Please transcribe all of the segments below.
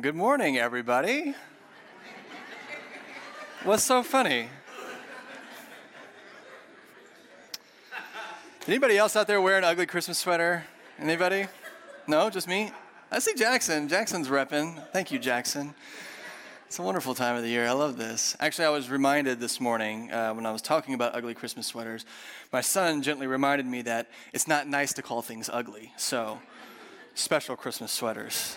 Good morning, everybody. What's so funny? Anybody else out there wearing an ugly Christmas sweater? Anybody? No, just me? I see Jackson. Jackson's repping. Thank you, Jackson. It's a wonderful time of the year. I love this. Actually, I was reminded this morning uh, when I was talking about ugly Christmas sweaters. My son gently reminded me that it's not nice to call things ugly. So, special Christmas sweaters.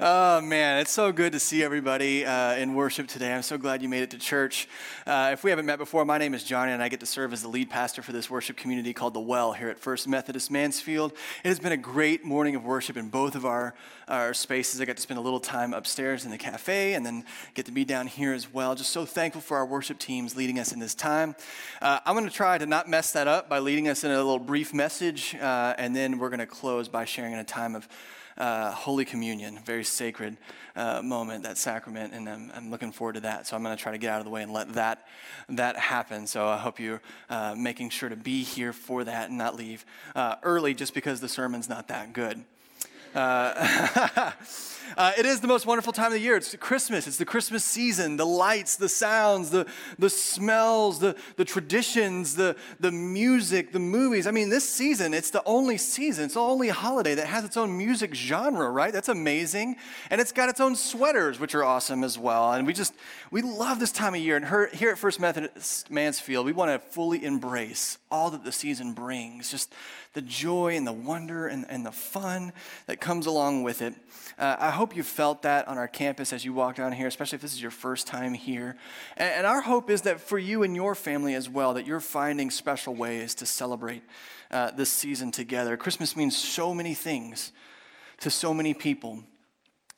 oh man, it's so good to see everybody uh, in worship today. I'm so glad you made it to church. Uh, if we haven't met before, my name is Johnny, and I get to serve as the lead pastor for this worship community called the Well here at First Methodist Mansfield. It has been a great morning of worship in both of our our spaces. I got to spend a little time upstairs in the cafe, and then get to be down here as well. Just so thankful for our worship teams leading us in this time. Uh, I'm going to try to not mess that up by leading us in a little brief message, uh, and then we're going to close by sharing in a time of uh, Holy Communion, very sacred uh, moment, that sacrament, and I'm, I'm, looking forward to that. So I'm going to try to get out of the way and let that that happen. So I hope you're uh, making sure to be here for that and not leave uh, early just because the sermon's not that good. Uh, Uh, it is the most wonderful time of the year. It's Christmas. It's the Christmas season. The lights, the sounds, the, the smells, the, the traditions, the, the music, the movies. I mean, this season, it's the only season, it's the only holiday that has its own music genre, right? That's amazing. And it's got its own sweaters, which are awesome as well. And we just, we love this time of year. And her, here at First Methodist Mansfield, we want to fully embrace all that the season brings. Just the joy and the wonder and, and the fun that comes along with it. Uh, I hope you felt that on our campus as you walk down here, especially if this is your first time here. And, and our hope is that for you and your family as well, that you're finding special ways to celebrate uh, this season together. Christmas means so many things to so many people.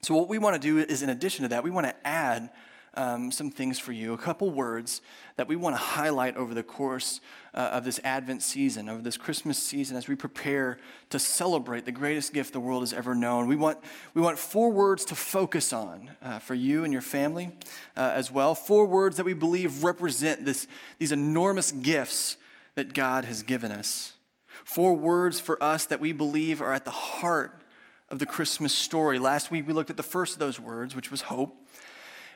So, what we want to do is, in addition to that, we want to add um, some things for you, a couple words that we want to highlight over the course uh, of this Advent season, over this Christmas season, as we prepare to celebrate the greatest gift the world has ever known. We want, we want four words to focus on uh, for you and your family uh, as well. Four words that we believe represent this, these enormous gifts that God has given us. Four words for us that we believe are at the heart of the Christmas story. Last week we looked at the first of those words, which was hope.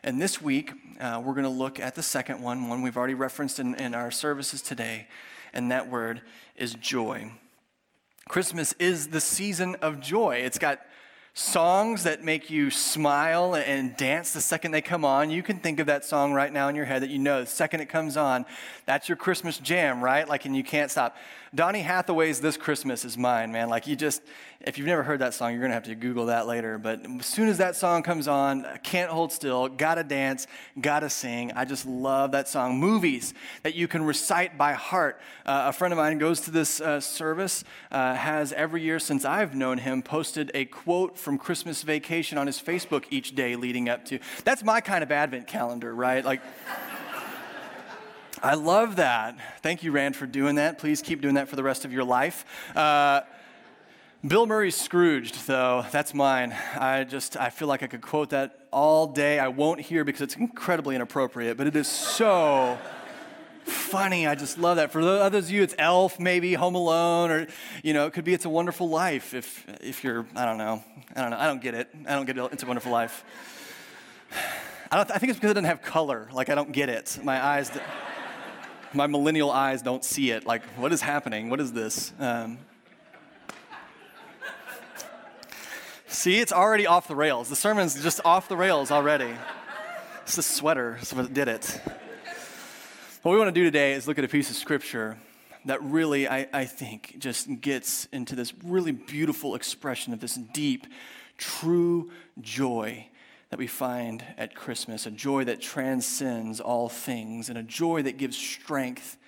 And this week, uh, we're going to look at the second one, one we've already referenced in, in our services today, and that word is joy. Christmas is the season of joy. It's got songs that make you smile and dance the second they come on. You can think of that song right now in your head that you know the second it comes on. That's your Christmas jam, right? Like, and you can't stop. Donny Hathaway's This Christmas is mine, man. Like, you just, if you've never heard that song, you're going to have to Google that later. But as soon as that song comes on, can't hold still, gotta dance, gotta sing. I just love that song. Movies that you can recite by heart. Uh, a friend of mine goes to this uh, service, uh, has every year since I've known him posted a quote from Christmas Vacation on his Facebook each day leading up to. That's my kind of Advent calendar, right? Like, I love that. Thank you, Rand, for doing that. Please keep doing that for the rest of your life. Uh, Bill Murray's Scrooged, though, that's mine. I just, I feel like I could quote that all day. I won't here because it's incredibly inappropriate, but it is so funny. I just love that. For others of you, it's Elf, maybe Home Alone, or you know, it could be It's a Wonderful Life. If if you're, I don't know, I don't know, I don't get it. I don't get it. It's a Wonderful Life. I don't. I think it's because it doesn't have color. Like I don't get it. My eyes my millennial eyes don't see it. Like, what is happening? What is this? Um, see, it's already off the rails. The sermon's just off the rails already. It's the sweater that's what did it. What we want to do today is look at a piece of scripture that really, I, I think, just gets into this really beautiful expression of this deep, true joy that we find at Christmas, a joy that transcends all things, and a joy that gives strength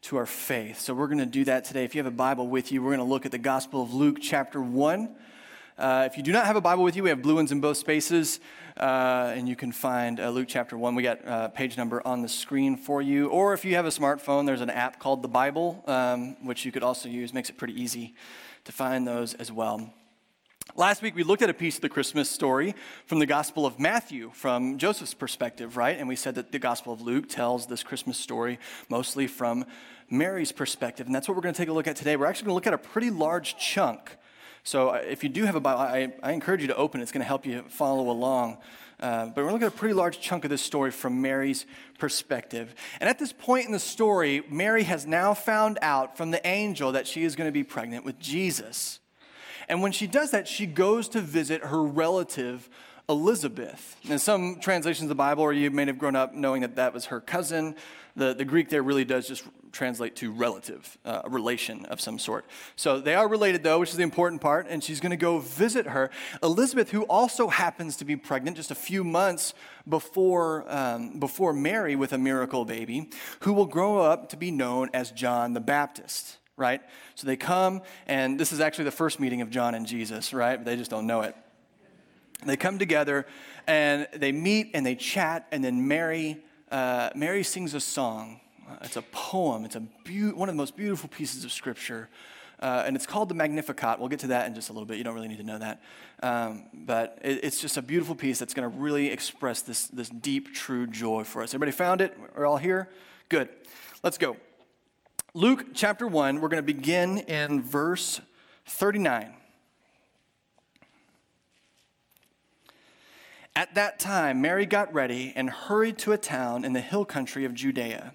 to our faith. So we're going to do that today. If you have a Bible with you, we're going to look at the Gospel of Luke, chapter 1. Uh, if you do not have a Bible with you, we have blue ones in both spaces, uh, and you can find uh, Luke chapter 1. We got uh, page number on the screen for you. Or if you have a smartphone, there's an app called the Bible, um, which you could also use. Makes it pretty easy to find those as well. Last week, we looked at a piece of the Christmas story from the Gospel of Matthew, from Joseph's perspective, right? And we said that the Gospel of Luke tells this Christmas story mostly from Mary's perspective. And that's what we're going to take a look at today. We're actually going to look at a pretty large chunk So uh, if you do have a Bible, I, I encourage you to open it. It's going to help you follow along. Uh, but we're looking at a pretty large chunk of this story from Mary's perspective. And at this point in the story, Mary has now found out from the angel that she is going to be pregnant with Jesus. And when she does that, she goes to visit her relative Elizabeth. In some translations of the Bible, or you may have grown up knowing that that was her cousin, the, the Greek there really does just translate to relative, uh, a relation of some sort. So they are related, though, which is the important part, and she's going to go visit her. Elizabeth, who also happens to be pregnant just a few months before, um, before Mary with a miracle baby, who will grow up to be known as John the Baptist, right? So they come, and this is actually the first meeting of John and Jesus, right? They just don't know it. They come together and they meet and they chat, and then Mary, uh, Mary sings a song. Uh, it's a poem. It's a be- one of the most beautiful pieces of scripture. Uh, and it's called the Magnificat. We'll get to that in just a little bit. You don't really need to know that. Um, but it, it's just a beautiful piece that's going to really express this, this deep, true joy for us. Everybody found it? We're all here? Good. Let's go. Luke chapter 1, we're going to begin in verse 39. At that time, Mary got ready and hurried to a town in the hill country of Judea,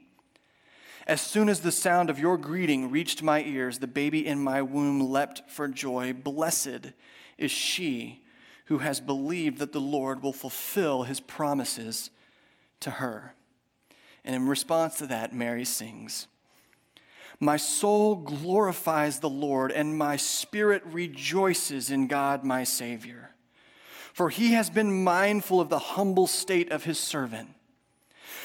As soon as the sound of your greeting reached my ears, the baby in my womb leapt for joy. Blessed is she who has believed that the Lord will fulfill his promises to her. And in response to that, Mary sings My soul glorifies the Lord, and my spirit rejoices in God my Savior. For he has been mindful of the humble state of his servant.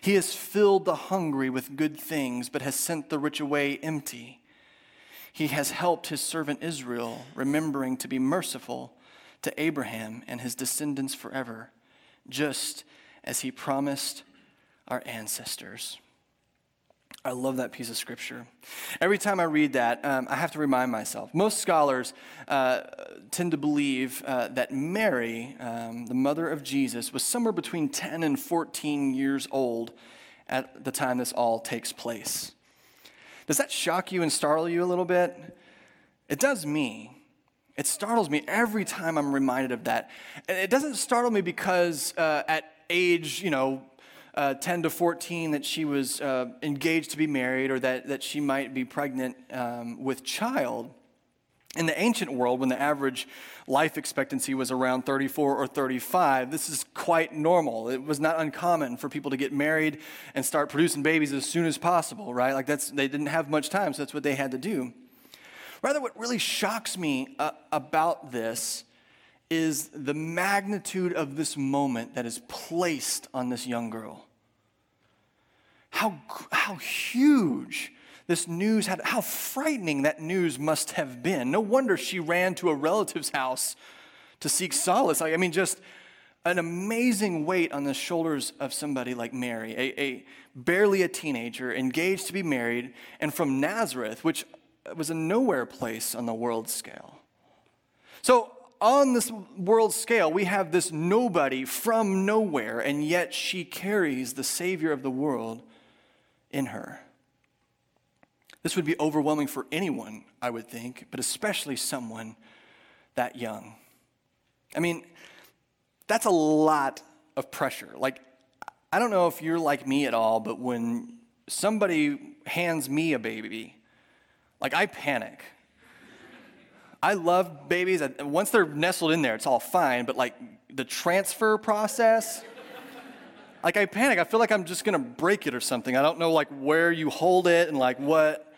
He has filled the hungry with good things, but has sent the rich away empty. He has helped his servant Israel, remembering to be merciful to Abraham and his descendants forever, just as he promised our ancestors. I love that piece of scripture. Every time I read that, um, I have to remind myself. Most scholars uh, tend to believe uh, that Mary, um, the mother of Jesus, was somewhere between 10 and 14 years old at the time this all takes place. Does that shock you and startle you a little bit? It does me. It startles me every time I'm reminded of that. And it doesn't startle me because uh, at age, you know, uh, 10 to 14 that she was uh, engaged to be married or that, that she might be pregnant um, with child. In the ancient world, when the average life expectancy was around 34 or 35, this is quite normal. It was not uncommon for people to get married and start producing babies as soon as possible, right? Like that's they didn't have much time, so that's what they had to do. Rather, what really shocks me uh, about this is the magnitude of this moment that is placed on this young girl. How, how huge this news had, how frightening that news must have been. No wonder she ran to a relative's house to seek solace. I mean, just an amazing weight on the shoulders of somebody like Mary, a, a barely a teenager, engaged to be married, and from Nazareth, which was a nowhere place on the world scale. So on this world scale, we have this nobody from nowhere, and yet she carries the Savior of the world in her. This would be overwhelming for anyone, I would think, but especially someone that young. I mean, that's a lot of pressure. Like, I don't know if you're like me at all, but when somebody hands me a baby, like I panic. I love babies. Once they're nestled in there, it's all fine. But like the transfer process, Like I panic. I feel like I'm just to break it or something. I don't know like where you hold it and like what.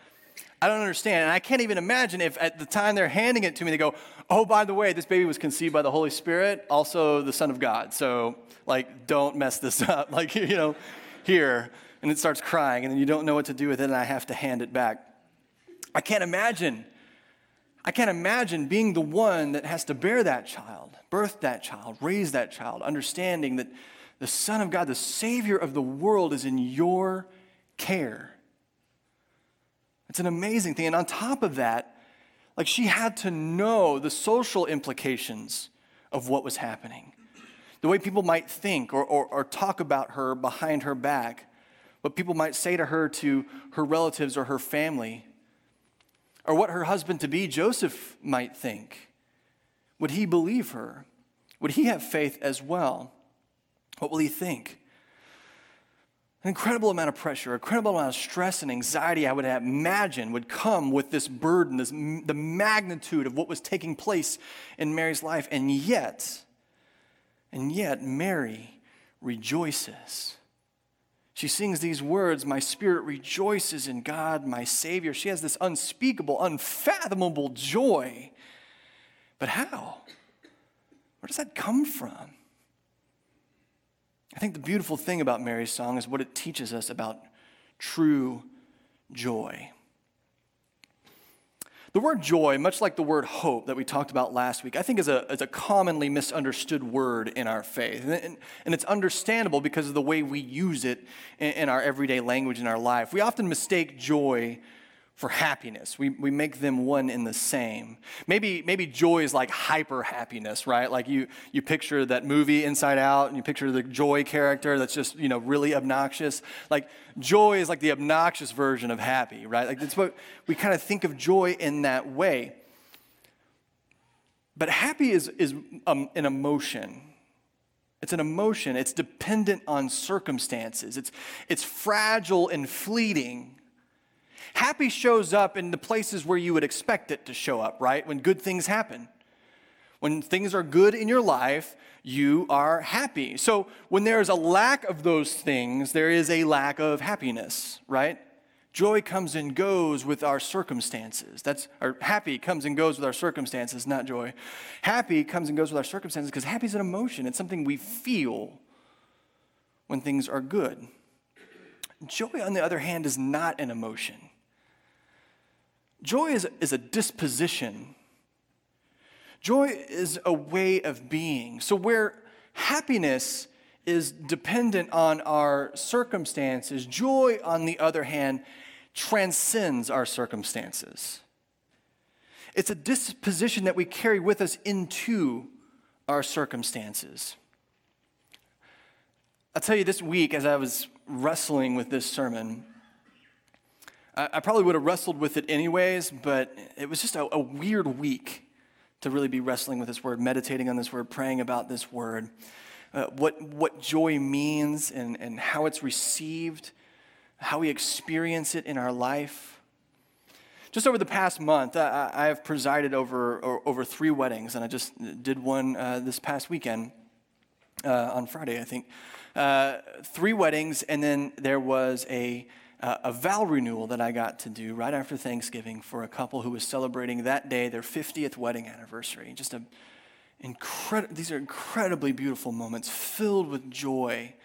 I don't understand. And I can't even imagine if at the time they're handing it to me, they go, oh, by the way, this baby was conceived by the Holy Spirit, also the Son of God. So, like, don't mess this up. Like, you know, here. And it starts crying, and then you don't know what to do with it, and I have to hand it back. I can't imagine. I can't imagine being the one that has to bear that child, birth that child, raise that child, understanding that the Son of God, the Savior of the world, is in your care. It's an amazing thing. And on top of that, like she had to know the social implications of what was happening, the way people might think or, or, or talk about her behind her back, what people might say to her to her relatives or her family, or what her husband to be, Joseph, might think. Would he believe her? Would he have faith as well? What will he think? An incredible amount of pressure, an incredible amount of stress and anxiety I would imagine would come with this burden, this, the magnitude of what was taking place in Mary's life. And yet, and yet, Mary rejoices. She sings these words My spirit rejoices in God, my Savior. She has this unspeakable, unfathomable joy. But how? Where does that come from? I think the beautiful thing about Mary's song is what it teaches us about true joy. The word joy, much like the word hope that we talked about last week, I think is a, is a commonly misunderstood word in our faith. And, and it's understandable because of the way we use it in, in our everyday language in our life. We often mistake joy for happiness. We, we make them one in the same. Maybe, maybe joy is like hyper happiness, right? Like you, you picture that movie Inside Out and you picture the joy character that's just, you know, really obnoxious. Like joy is like the obnoxious version of happy, right? Like that's what we kind of think of joy in that way. But happy is, is um, an emotion. It's an emotion. It's dependent on circumstances. It's, it's fragile and fleeting. Happy shows up in the places where you would expect it to show up, right? When good things happen. When things are good in your life, you are happy. So when there is a lack of those things, there is a lack of happiness, right? Joy comes and goes with our circumstances. That's or happy comes and goes with our circumstances, not joy. Happy comes and goes with our circumstances because happy is an emotion. It's something we feel when things are good. Joy, on the other hand, is not an emotion. Joy is, is a disposition. Joy is a way of being. So, where happiness is dependent on our circumstances, joy, on the other hand, transcends our circumstances. It's a disposition that we carry with us into our circumstances. I'll tell you this week, as I was wrestling with this sermon, I, probably would have wrestled with it anyways, but it was just a, a weird week to really be wrestling with this word, meditating on this word, praying about this word, uh, what, what joy means and, and how it's received, how we experience it in our life. Just over the past month, I, I have presided over, over three weddings, and I just did one uh, this past weekend uh, on Friday, I think. Uh, three weddings, and then there was a uh, a vow renewal that I got to do right after Thanksgiving for a couple who was celebrating that day their 50th wedding anniversary. Just a incredible, these are incredibly beautiful moments filled with joy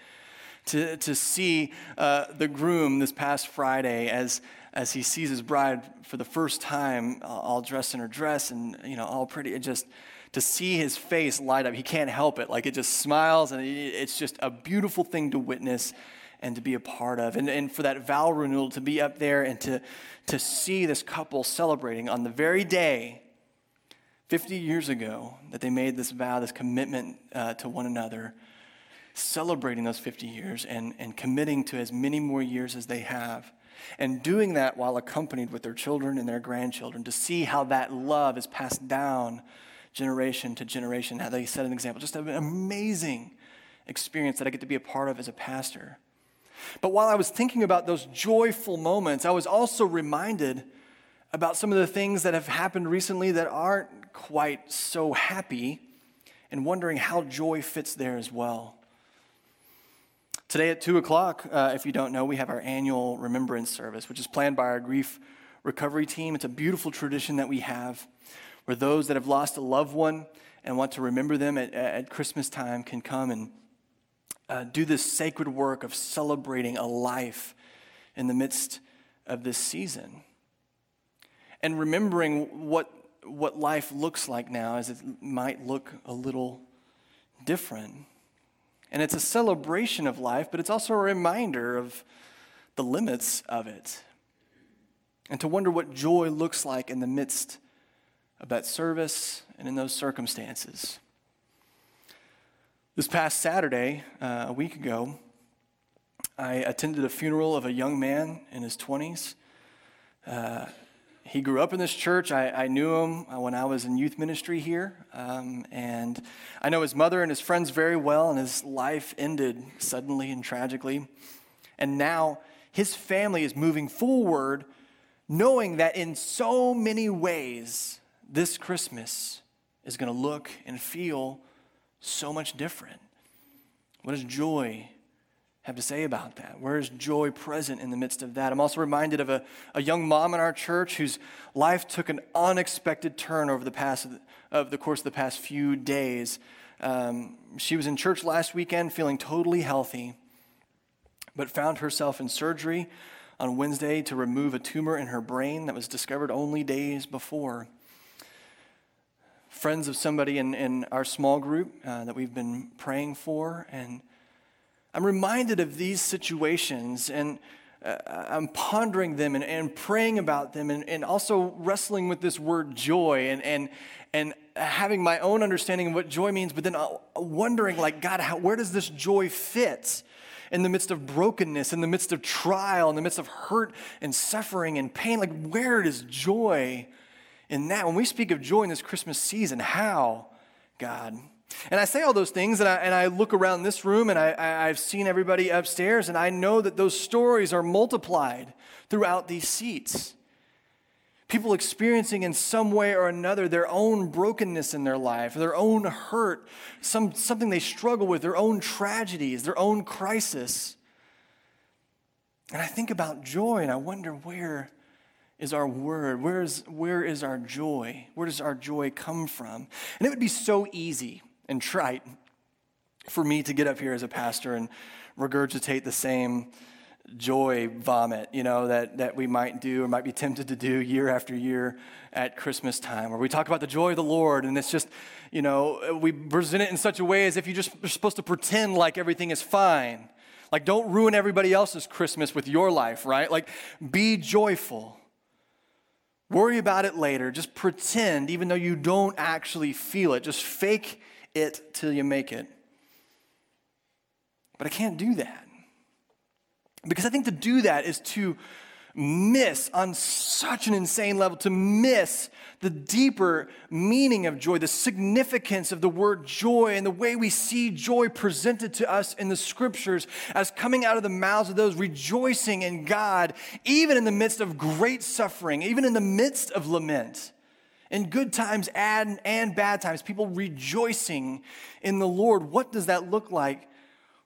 to, to see uh, the groom this past Friday as, as he sees his bride for the first time, all dressed in her dress and, you know, all pretty. It just, to see his face light up, he can't help it. Like it just smiles and it's just a beautiful thing to witness and to be a part of. And, and for that vow renewal to be up there and to, to see this couple celebrating on the very day 50 years ago that they made this vow, this commitment uh, to one another, celebrating those 50 years and, and committing to as many more years as they have. And doing that while accompanied with their children and their grandchildren to see how that love is passed down generation to generation, how they set an example. Just an amazing experience that I get to be a part of as a pastor. But while I was thinking about those joyful moments, I was also reminded about some of the things that have happened recently that aren't quite so happy and wondering how joy fits there as well. Today at 2 o'clock, uh, if you don't know, we have our annual remembrance service, which is planned by our grief recovery team. It's a beautiful tradition that we have where those that have lost a loved one and want to remember them at, at Christmas time can come and uh, do this sacred work of celebrating a life in the midst of this season. And remembering what, what life looks like now as it might look a little different. And it's a celebration of life, but it's also a reminder of the limits of it. And to wonder what joy looks like in the midst of that service and in those circumstances. This past Saturday, uh, a week ago, I attended a funeral of a young man in his 20s. Uh, he grew up in this church. I, I, knew him uh, when I was in youth ministry here. Um, and I know his mother and his friends very well, and his life ended suddenly and tragically. And now his family is moving forward, knowing that in so many ways, this Christmas is going to look and feel so much different. What does joy have to say about that? Where is joy present in the midst of that? I'm also reminded of a, a young mom in our church whose life took an unexpected turn over the past of the course of the past few days. Um, she was in church last weekend feeling totally healthy, but found herself in surgery on Wednesday to remove a tumor in her brain that was discovered only days before friends of somebody in, in our small group uh, that we've been praying for. And I'm reminded of these situations and uh, I'm pondering them and, and praying about them and, and also wrestling with this word joy and, and, and having my own understanding of what joy means, but then uh, wondering, like, God, how, where does this joy fit? in the midst of brokenness, in the midst of trial, in the midst of hurt and suffering and pain. Like, where does joy in that. When we speak of joy in this Christmas season, how, God? And I say all those things, and I, and I look around this room, and I, I, I've seen everybody upstairs, and I know that those stories are multiplied throughout these seats. People experiencing in some way or another their own brokenness in their life, their own hurt, some, something they struggle with, their own tragedies, their own crisis. And I think about joy and I wonder where is our word? Where is, where is our joy? Where does our joy come from? And it would be so easy and trite for me to get up here as a pastor and regurgitate the same joy vomit, you know, that, that we might do or might be tempted to do year after year at Christmas time, where we talk about the joy of the Lord, and it's just, you know, we present it in such a way as if you're just supposed to pretend like everything is fine. Like, don't ruin everybody else's Christmas with your life, right? Like, be joyful. Worry about it later. Just pretend, even though you don't actually feel it. Just fake it till you make it. But I can't do that. Because I think to do that is to miss on such an insane level, to miss the deeper meaning of joy, the significance of the word joy, and the way we see joy presented to us in the scriptures as coming out of the mouths of those rejoicing in God, even in the midst of great suffering, even in the midst of lament. In good times and, and bad times, people rejoicing in the Lord. What does that look like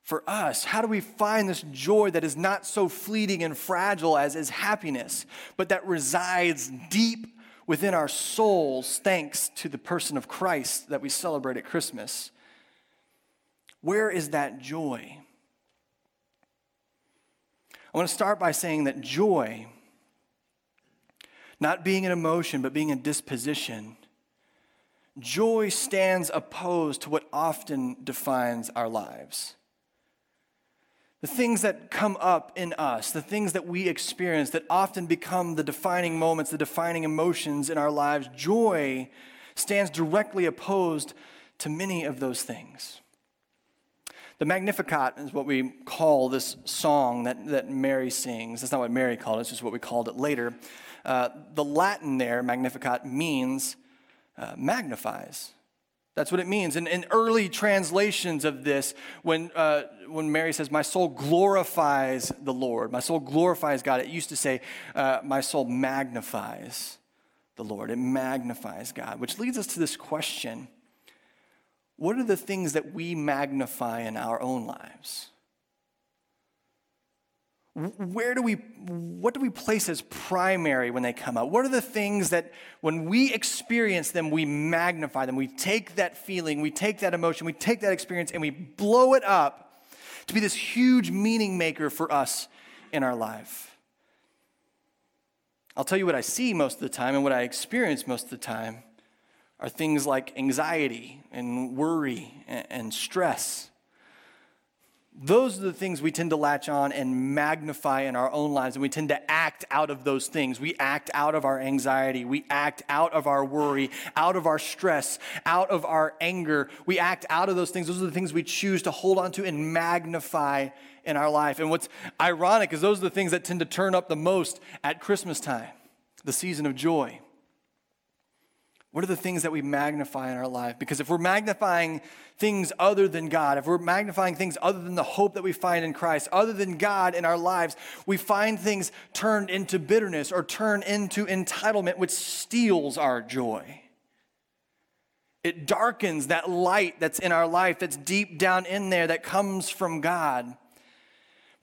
for us? How do we find this joy that is not so fleeting and fragile as is happiness, but that resides deep within our souls thanks to the person of Christ that we celebrate at Christmas? Where is that joy? I want to start by saying that joy, not being an emotion, but being a disposition, joy stands opposed to what often defines our lives the things that come up in us, the things that we experience that often become the defining moments, the defining emotions in our lives, joy stands directly opposed to many of those things. The Magnificat is what we call this song that, that Mary sings. That's not what Mary called it, it's just what we called it later. Uh, the Latin there, Magnificat, means uh, magnifies. That's what it means. In, in early translations of this, when, uh, when Mary says, My soul glorifies the Lord, my soul glorifies God, it used to say, uh, My soul magnifies the Lord. It magnifies God, which leads us to this question What are the things that we magnify in our own lives? Where do we what do we place as primary when they come up? What are the things that when we experience them we magnify them? We take that feeling we take that emotion we take that experience and we blow it up to be this huge meaning maker for us in our life. I'll tell you what i see most of the time and what i experience most of the time are things like anxiety and worry and stress those are the things we tend to latch on and magnify in our own lives, and we tend to act out of those things. We act out of our anxiety, we act out of our worry, out of our stress, out of our anger. We act out of those things. Those are the things we choose to hold on to and magnify in our life. And what's ironic is those are the things that tend to turn up the most at Christmas time, the season of joy. What are the things that we magnify in our life? Because if we're magnifying things other than God, if we're magnifying things other than the hope that we find in Christ, other than God in our lives, we find things turned into bitterness or turned into entitlement, which steals our joy. It darkens that light that's in our life, that's deep down in there, that comes from God.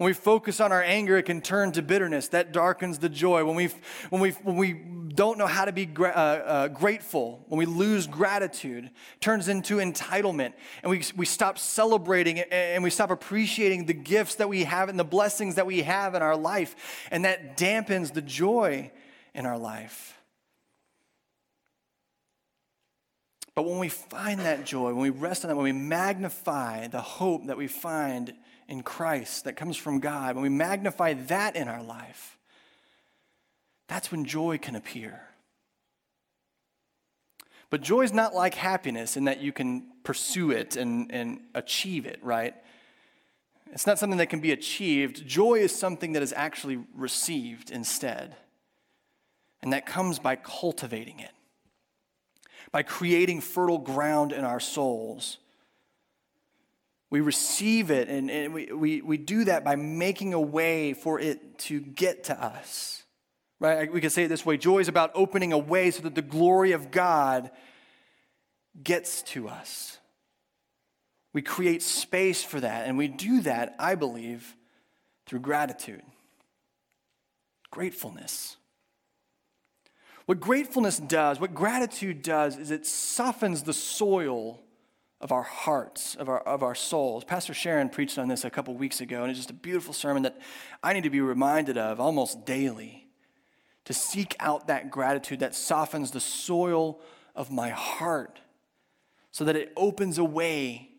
When we focus on our anger, it can turn to bitterness. That darkens the joy. When we, when we, when we don't know how to be gra- uh, uh, grateful, when we lose gratitude, turns into entitlement. And we, we stop celebrating and we stop appreciating the gifts that we have and the blessings that we have in our life. And that dampens the joy in our life. But when we find that joy, when we rest on that, when we magnify the hope that we find in Christ that comes from God, when we magnify that in our life, that's when joy can appear. But joy is not like happiness in that you can pursue it and, and achieve it, right? It's not something that can be achieved. Joy is something that is actually received instead. And that comes by cultivating it, by creating fertile ground in our souls we receive it, and, and we, we, we do that by making a way for it to get to us. Right? We could say it this way joy is about opening a way so that the glory of God gets to us. We create space for that, and we do that, I believe, through gratitude, gratefulness. What gratefulness does, what gratitude does, is it softens the soil of our hearts, of our, of our souls. Pastor Sharon preached on this a couple weeks ago, and it's just a beautiful sermon that I need to be reminded of almost daily to seek out that gratitude that softens the soil of my heart so that it opens a way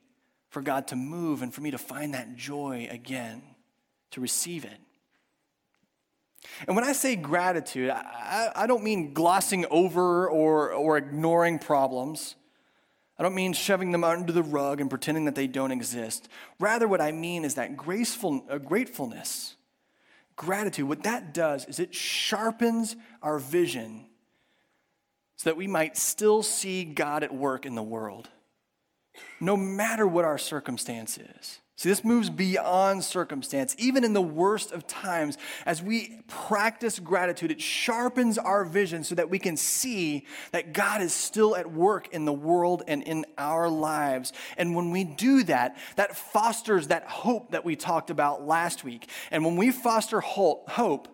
for God to move and for me to find that joy again, to receive it. And when I say gratitude, I, I don't mean glossing over or, or ignoring problems. I don't mean shoving them under the rug and pretending that they don't exist. Rather, what I mean is that graceful, uh, gratefulness, gratitude, what that does is it sharpens our vision so that we might still see God at work in the world, no matter what our circumstance is. See, this moves beyond circumstance. Even in the worst of times, as we practice gratitude, it sharpens our vision so that we can see that God is still at work in the world and in our lives. And when we do that, that fosters that hope that we talked about last week. And when we foster hope,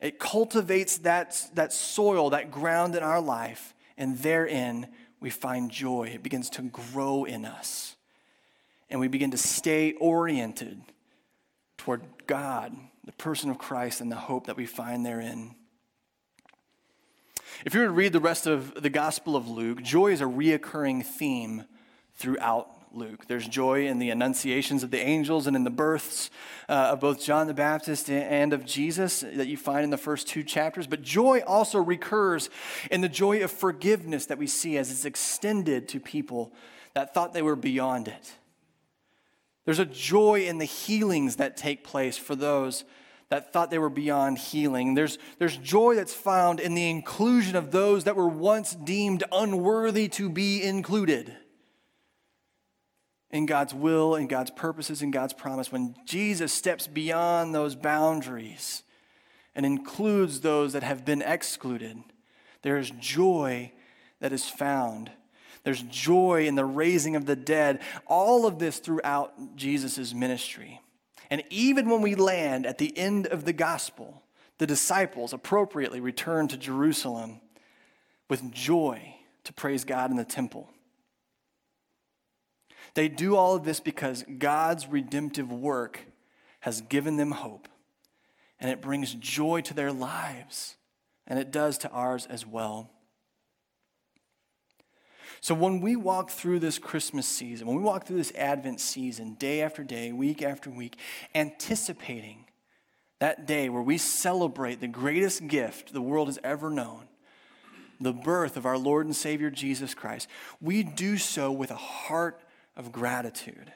it cultivates that, that soil, that ground in our life, and therein we find joy. It begins to grow in us and we begin to stay oriented toward God, the person of Christ, and the hope that we find therein. If you were to read the rest of the Gospel of Luke, joy is a reoccurring theme throughout Luke. There's joy in the annunciations of the angels and in the births uh, of both John the Baptist and of Jesus that you find in the first two chapters. But joy also recurs in the joy of forgiveness that we see as it's extended to people that thought they were beyond it. There's a joy in the healings that take place for those that thought they were beyond healing. There's, there's joy that's found in the inclusion of those that were once deemed unworthy to be included in God's will and God's purposes and God's promise. When Jesus steps beyond those boundaries and includes those that have been excluded, there is joy that is found. There's joy in the raising of the dead. All of this throughout Jesus' ministry. And even when we land at the end of the gospel, the disciples appropriately return to Jerusalem with joy to praise God in the temple. They do all of this because God's redemptive work has given them hope, and it brings joy to their lives, and it does to ours as well. So, when we walk through this Christmas season, when we walk through this Advent season, day after day, week after week, anticipating that day where we celebrate the greatest gift the world has ever known, the birth of our Lord and Savior Jesus Christ, we do so with a heart of gratitude.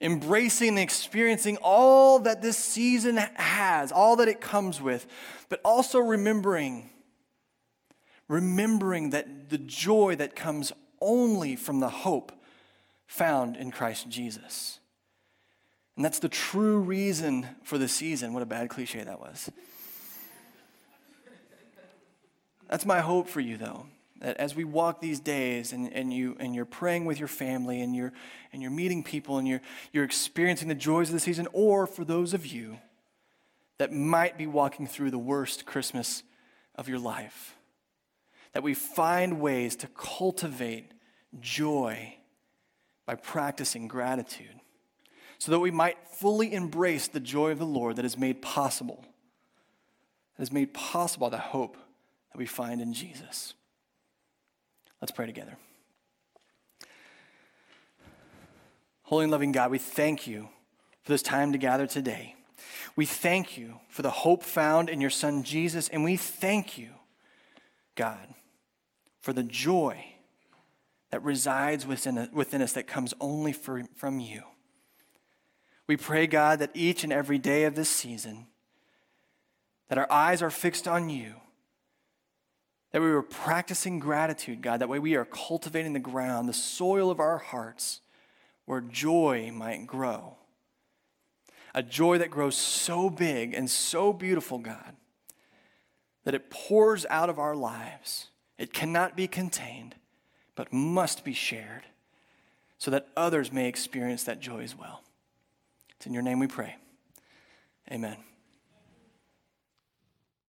Embracing and experiencing all that this season has, all that it comes with, but also remembering remembering that the joy that comes only from the hope found in Christ Jesus. And that's the true reason for the season. What a bad cliche that was. That's my hope for you, though. That as we walk these days and, and, you, and you're praying with your family and you're, and you're meeting people and you're, you're experiencing the joys of the season, or for those of you that might be walking through the worst Christmas of your life, that we find ways to cultivate joy by practicing gratitude so that we might fully embrace the joy of the Lord that is made possible, that is made possible by the hope that we find in Jesus. Let's pray together. Holy and loving God, we thank you for this time to gather today. We thank you for the hope found in your Son Jesus, and we thank you, God, for the joy that resides within, within us that comes only for, from you. We pray, God, that each and every day of this season, that our eyes are fixed on you, that we are practicing gratitude, God, that way we are cultivating the ground, the soil of our hearts, where joy might grow. A joy that grows so big and so beautiful, God, that it pours out of our lives it cannot be contained, but must be shared so that others may experience that joy as well. It's in your name we pray. Amen.